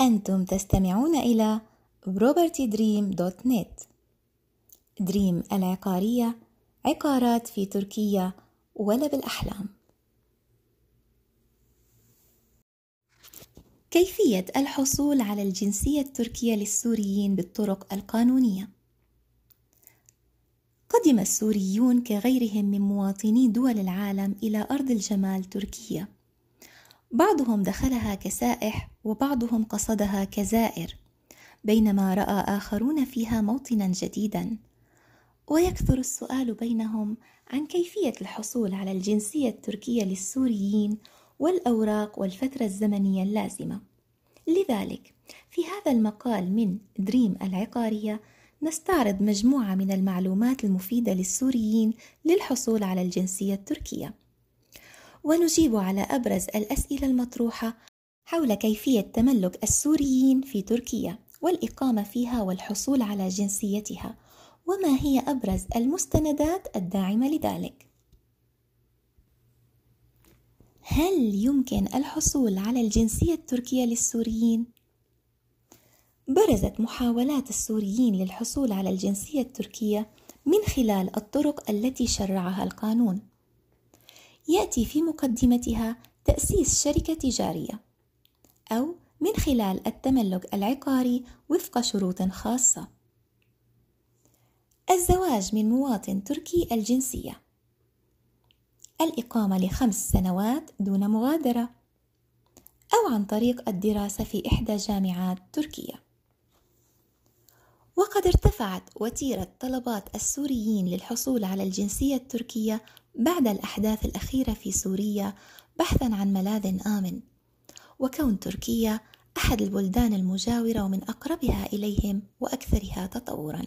أنتم تستمعون إلى propertydream.net دريم العقارية عقارات في تركيا ولا بالأحلام كيفية الحصول على الجنسية التركية للسوريين بالطرق القانونية؟ قدم السوريون كغيرهم من مواطني دول العالم إلى أرض الجمال تركيا. بعضهم دخلها كسائح وبعضهم قصدها كزائر بينما رأى آخرون فيها موطنا جديدا. ويكثر السؤال بينهم عن كيفية الحصول على الجنسية التركية للسوريين والأوراق والفترة الزمنية اللازمة. لذلك في هذا المقال من دريم العقارية نستعرض مجموعة من المعلومات المفيدة للسوريين للحصول على الجنسية التركية. ونجيب على أبرز الأسئلة المطروحة حول كيفية تملك السوريين في تركيا والإقامة فيها والحصول على جنسيتها وما هي أبرز المستندات الداعمة لذلك هل يمكن الحصول على الجنسية التركية للسوريين؟ برزت محاولات السوريين للحصول على الجنسية التركية من خلال الطرق التي شرعها القانون يأتي في مقدمتها تأسيس شركة تجارية أو من خلال التملك العقاري وفق شروط خاصة. الزواج من مواطن تركي الجنسية الإقامة لخمس سنوات دون مغادرة أو عن طريق الدراسة في إحدى جامعات تركيا. وقد ارتفعت وتيرة طلبات السوريين للحصول على الجنسية التركية بعد الأحداث الأخيرة في سوريا بحثا عن ملاذ آمن. وكون تركيا أحد البلدان المجاورة ومن أقربها إليهم وأكثرها تطورا.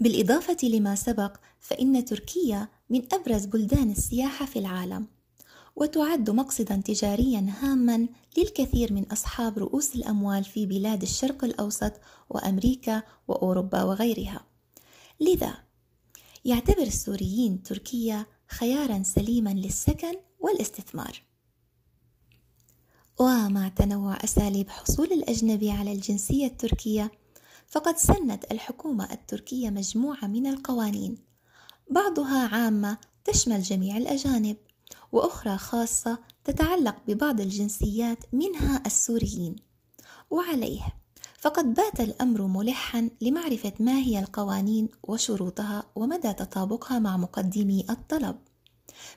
بالإضافة لما سبق فإن تركيا من أبرز بلدان السياحة في العالم وتعد مقصدا تجاريا هاما للكثير من أصحاب رؤوس الأموال في بلاد الشرق الأوسط وأمريكا وأوروبا وغيرها. لذا يعتبر السوريين تركيا خيارا سليما للسكن والاستثمار. ومع تنوع أساليب حصول الأجنبي على الجنسية التركية فقد سنت الحكومة التركية مجموعة من القوانين بعضها عامة تشمل جميع الأجانب وأخرى خاصة تتعلق ببعض الجنسيات منها السوريين وعليه فقد بات الأمر ملحا لمعرفة ما هي القوانين وشروطها ومدى تطابقها مع مقدمي الطلب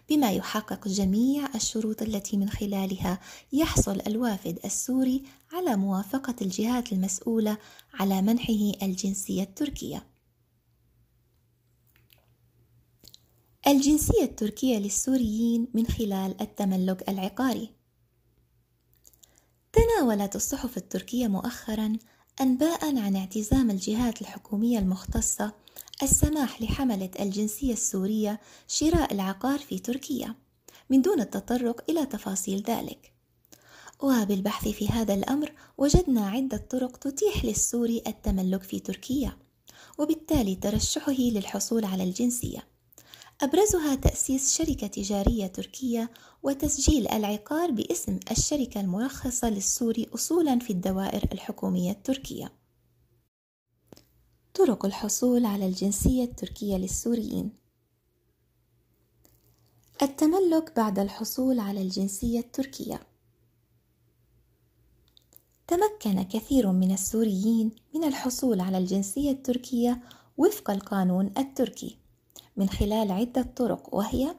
بما يحقق جميع الشروط التي من خلالها يحصل الوافد السوري على موافقة الجهات المسؤولة على منحه الجنسية التركية. الجنسية التركية للسوريين من خلال التملك العقاري. تناولت الصحف التركية مؤخرا أنباء عن اعتزام الجهات الحكومية المختصة السماح لحملة الجنسية السورية شراء العقار في تركيا من دون التطرق إلى تفاصيل ذلك. وبالبحث في هذا الأمر وجدنا عدة طرق تتيح للسوري التملك في تركيا، وبالتالي ترشحه للحصول على الجنسية. أبرزها تأسيس شركة تجارية تركية وتسجيل العقار باسم الشركة المرخصة للسوري أصولا في الدوائر الحكومية التركية. طرق الحصول على الجنسية التركية للسوريين. التملك بعد الحصول على الجنسية التركية. تمكن كثير من السوريين من الحصول على الجنسية التركية وفق القانون التركي. من خلال عدة طرق وهي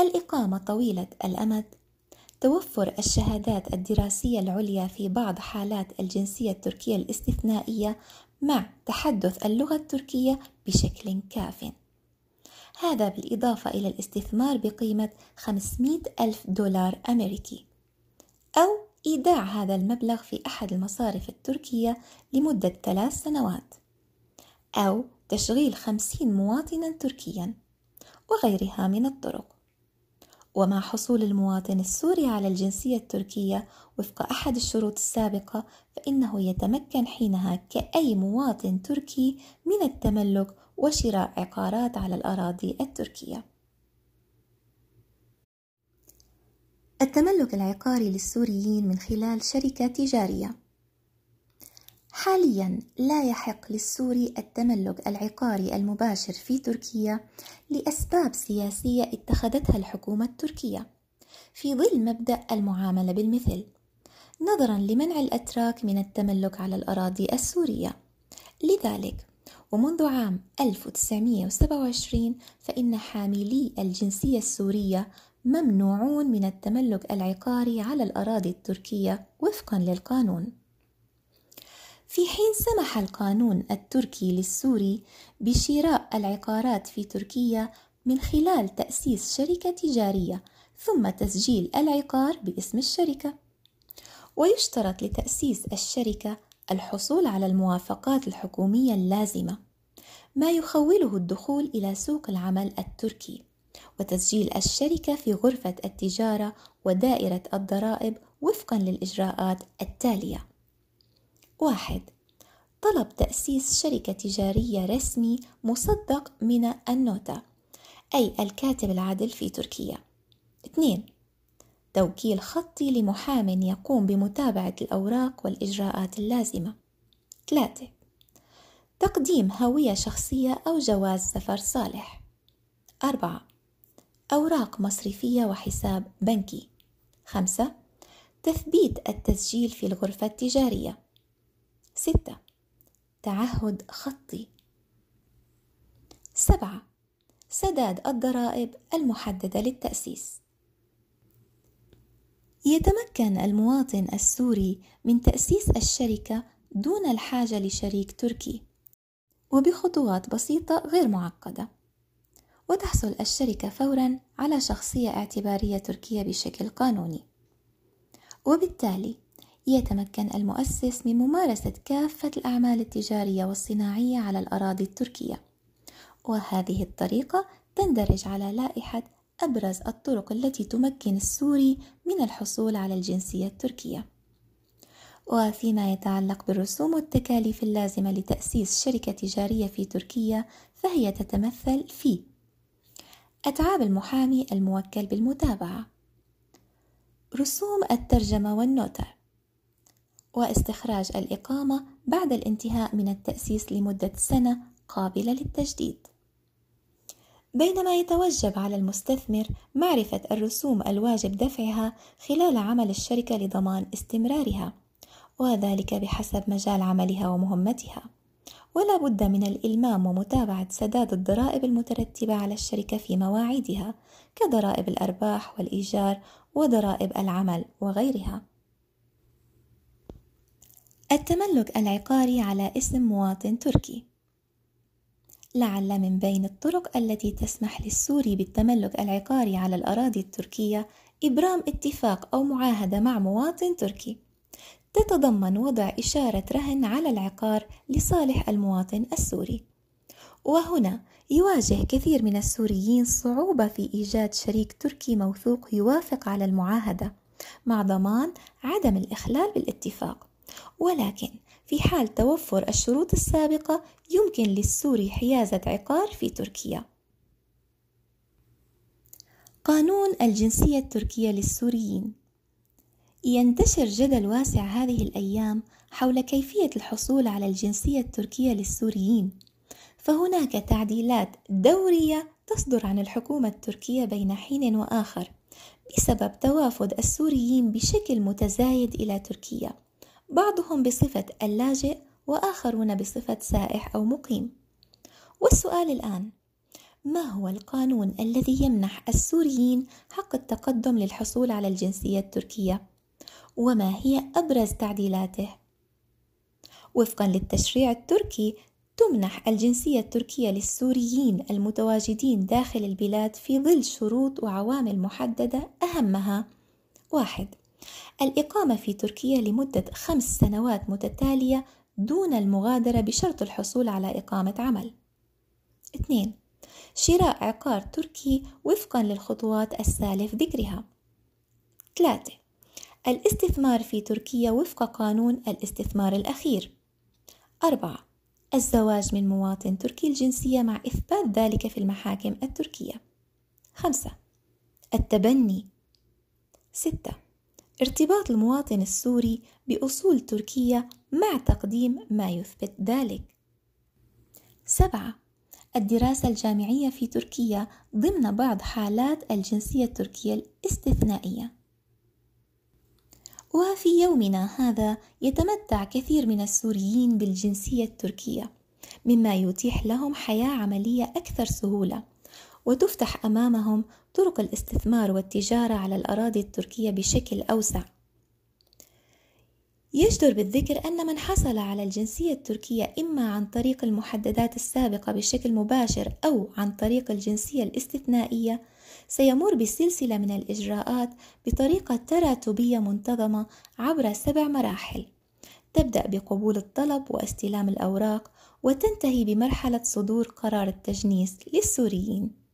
الإقامة طويلة الأمد توفر الشهادات الدراسية العليا في بعض حالات الجنسية التركية الاستثنائية مع تحدث اللغة التركية بشكل كاف. هذا بالإضافة إلى الاستثمار بقيمة 500 ألف دولار أمريكي أو إيداع هذا المبلغ في أحد المصارف التركية لمدة ثلاث سنوات أو تشغيل خمسين مواطنا تركيا وغيرها من الطرق ومع حصول المواطن السوري على الجنسية التركية وفق أحد الشروط السابقة فإنه يتمكن حينها كأي مواطن تركي من التملك وشراء عقارات على الأراضي التركية. التملك العقاري للسوريين من خلال شركة تجارية حاليا لا يحق للسوري التملك العقاري المباشر في تركيا لأسباب سياسية اتخذتها الحكومة التركية في ظل مبدأ المعاملة بالمثل نظرا لمنع الأتراك من التملك على الأراضي السورية. لذلك ومنذ عام 1927 فإن حاملي الجنسية السورية ممنوعون من التملك العقاري على الأراضي التركية وفقا للقانون. في حين سمح القانون التركي للسوري بشراء العقارات في تركيا من خلال تأسيس شركة تجارية ثم تسجيل العقار باسم الشركة. ويشترط لتأسيس الشركة الحصول على الموافقات الحكومية اللازمة ما يخوله الدخول إلى سوق العمل التركي وتسجيل الشركة في غرفة التجارة ودائرة الضرائب وفقا للإجراءات التالية. واحد. طلب تأسيس شركة تجارية رسمي مصدق من النوتا أي الكاتب العادل في تركيا. اثنين. توكيل خطي لمحام يقوم بمتابعة الأوراق والإجراءات اللازمة. ثلاثة. تقديم هوية شخصية أو جواز سفر صالح. أربعة. أوراق مصرفية وحساب بنكي. خمسة. تثبيت التسجيل في الغرفة التجارية. ستة. تعهد خطي. سبعة. سداد الضرائب المحددة للتأسيس. يتمكن المواطن السوري من تأسيس الشركة دون الحاجة لشريك تركي وبخطوات بسيطة غير معقدة. وتحصل الشركة فورا على شخصية اعتبارية تركية بشكل قانوني. وبالتالي يتمكن المؤسس من ممارسة كافة الأعمال التجارية والصناعية على الأراضي التركية. وهذه الطريقة تندرج على لائحة أبرز الطرق التي تمكن السوري من الحصول على الجنسية التركية. وفيما يتعلق بالرسوم والتكاليف اللازمة لتأسيس شركة تجارية في تركيا فهي تتمثل في أتعاب المحامي الموكل بالمتابعة. رسوم الترجمة والنوتة. واستخراج الإقامة بعد الانتهاء من التأسيس لمدة سنة قابلة للتجديد بينما يتوجب على المستثمر معرفة الرسوم الواجب دفعها خلال عمل الشركة لضمان استمرارها وذلك بحسب مجال عملها ومهمتها ولا بد من الإلمام ومتابعة سداد الضرائب المترتبة على الشركة في مواعيدها كضرائب الأرباح والإيجار وضرائب العمل وغيرها. التملك العقاري على اسم مواطن تركي. لعل من بين الطرق التي تسمح للسوري بالتملك العقاري على الأراضي التركية إبرام اتفاق أو معاهدة مع مواطن تركي. تتضمن وضع إشارة رهن على العقار لصالح المواطن السوري. وهنا يواجه كثير من السوريين صعوبة في إيجاد شريك تركي موثوق يوافق على المعاهدة مع ضمان عدم الإخلال بالاتفاق. ولكن في حال توفر الشروط السابقة يمكن للسوري حيازة عقار في تركيا. قانون الجنسية التركية للسوريين. ينتشر جدل واسع هذه الأيام حول كيفية الحصول على الجنسية التركية للسوريين. فهناك تعديلات دورية تصدر عن الحكومة التركية بين حين وآخر بسبب توافد السوريين بشكل متزايد إلى تركيا. بعضهم بصفة اللاجئ وآخرون بصفة سائح أو مقيم والسؤال الآن ما هو القانون الذي يمنح السوريين حق التقدم للحصول على الجنسية التركية وما هي أبرز تعديلاته؟ وفقا للتشريع التركي تمنح الجنسية التركية للسوريين المتواجدين داخل البلاد في ظل شروط وعوامل محددة أهمها واحد الإقامة في تركيا لمدة خمس سنوات متتالية دون المغادرة بشرط الحصول على إقامة عمل. 2. شراء عقار تركي وفقا للخطوات السالف ذكرها. 3. الاستثمار في تركيا وفق قانون الاستثمار الأخير. 4. الزواج من مواطن تركي الجنسية مع إثبات ذلك في المحاكم التركية. 5. التبني ستة ارتباط المواطن السوري بأصول تركية مع تقديم ما يثبت ذلك. سبعة الدراسة الجامعية في تركيا ضمن بعض حالات الجنسية التركية الاستثنائية. وفي يومنا هذا يتمتع كثير من السوريين بالجنسية التركية مما يتيح لهم حياة عملية أكثر سهولة. وتفتح أمامهم طرق الاستثمار والتجارة على الأراضي التركية بشكل أوسع. يجدر بالذكر أن من حصل على الجنسية التركية إما عن طريق المحددات السابقة بشكل مباشر أو عن طريق الجنسية الاستثنائية سيمر بسلسلة من الإجراءات بطريقة تراتبية منتظمة عبر سبع مراحل. تبدأ بقبول الطلب واستلام الأوراق وتنتهي بمرحلة صدور قرار التجنيس للسوريين.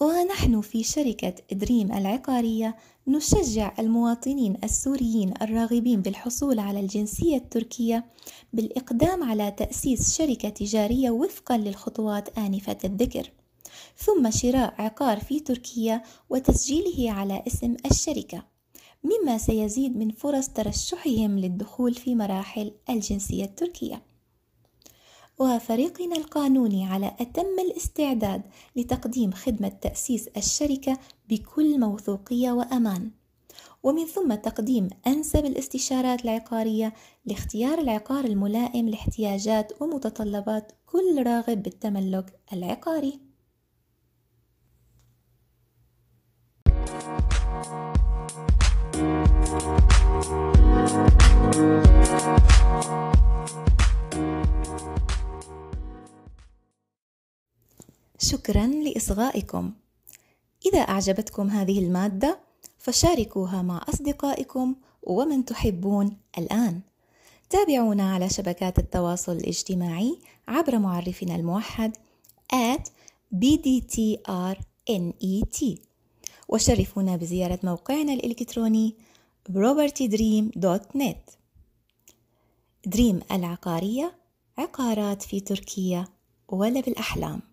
ونحن في شركة دريم العقارية نشجع المواطنين السوريين الراغبين بالحصول على الجنسية التركية بالإقدام على تأسيس شركة تجارية وفقا للخطوات آنفة الذكر. ثم شراء عقار في تركيا وتسجيله على اسم الشركة مما سيزيد من فرص ترشحهم للدخول في مراحل الجنسية التركية. وفريقنا القانوني على أتم الاستعداد لتقديم خدمة تأسيس الشركة بكل موثوقية وأمان. ومن ثم تقديم أنسب الاستشارات العقارية لاختيار العقار الملائم لاحتياجات ومتطلبات كل راغب بالتملك العقاري. شكرا لإصغائكم. إذا أعجبتكم هذه المادة فشاركوها مع أصدقائكم ومن تحبون الآن. تابعونا على شبكات التواصل الاجتماعي عبر معرفنا الموحد at bdtrnet وشرفونا بزيارة موقعنا الإلكتروني propertydream.net دريم العقارية عقارات في تركيا ولا بالأحلام.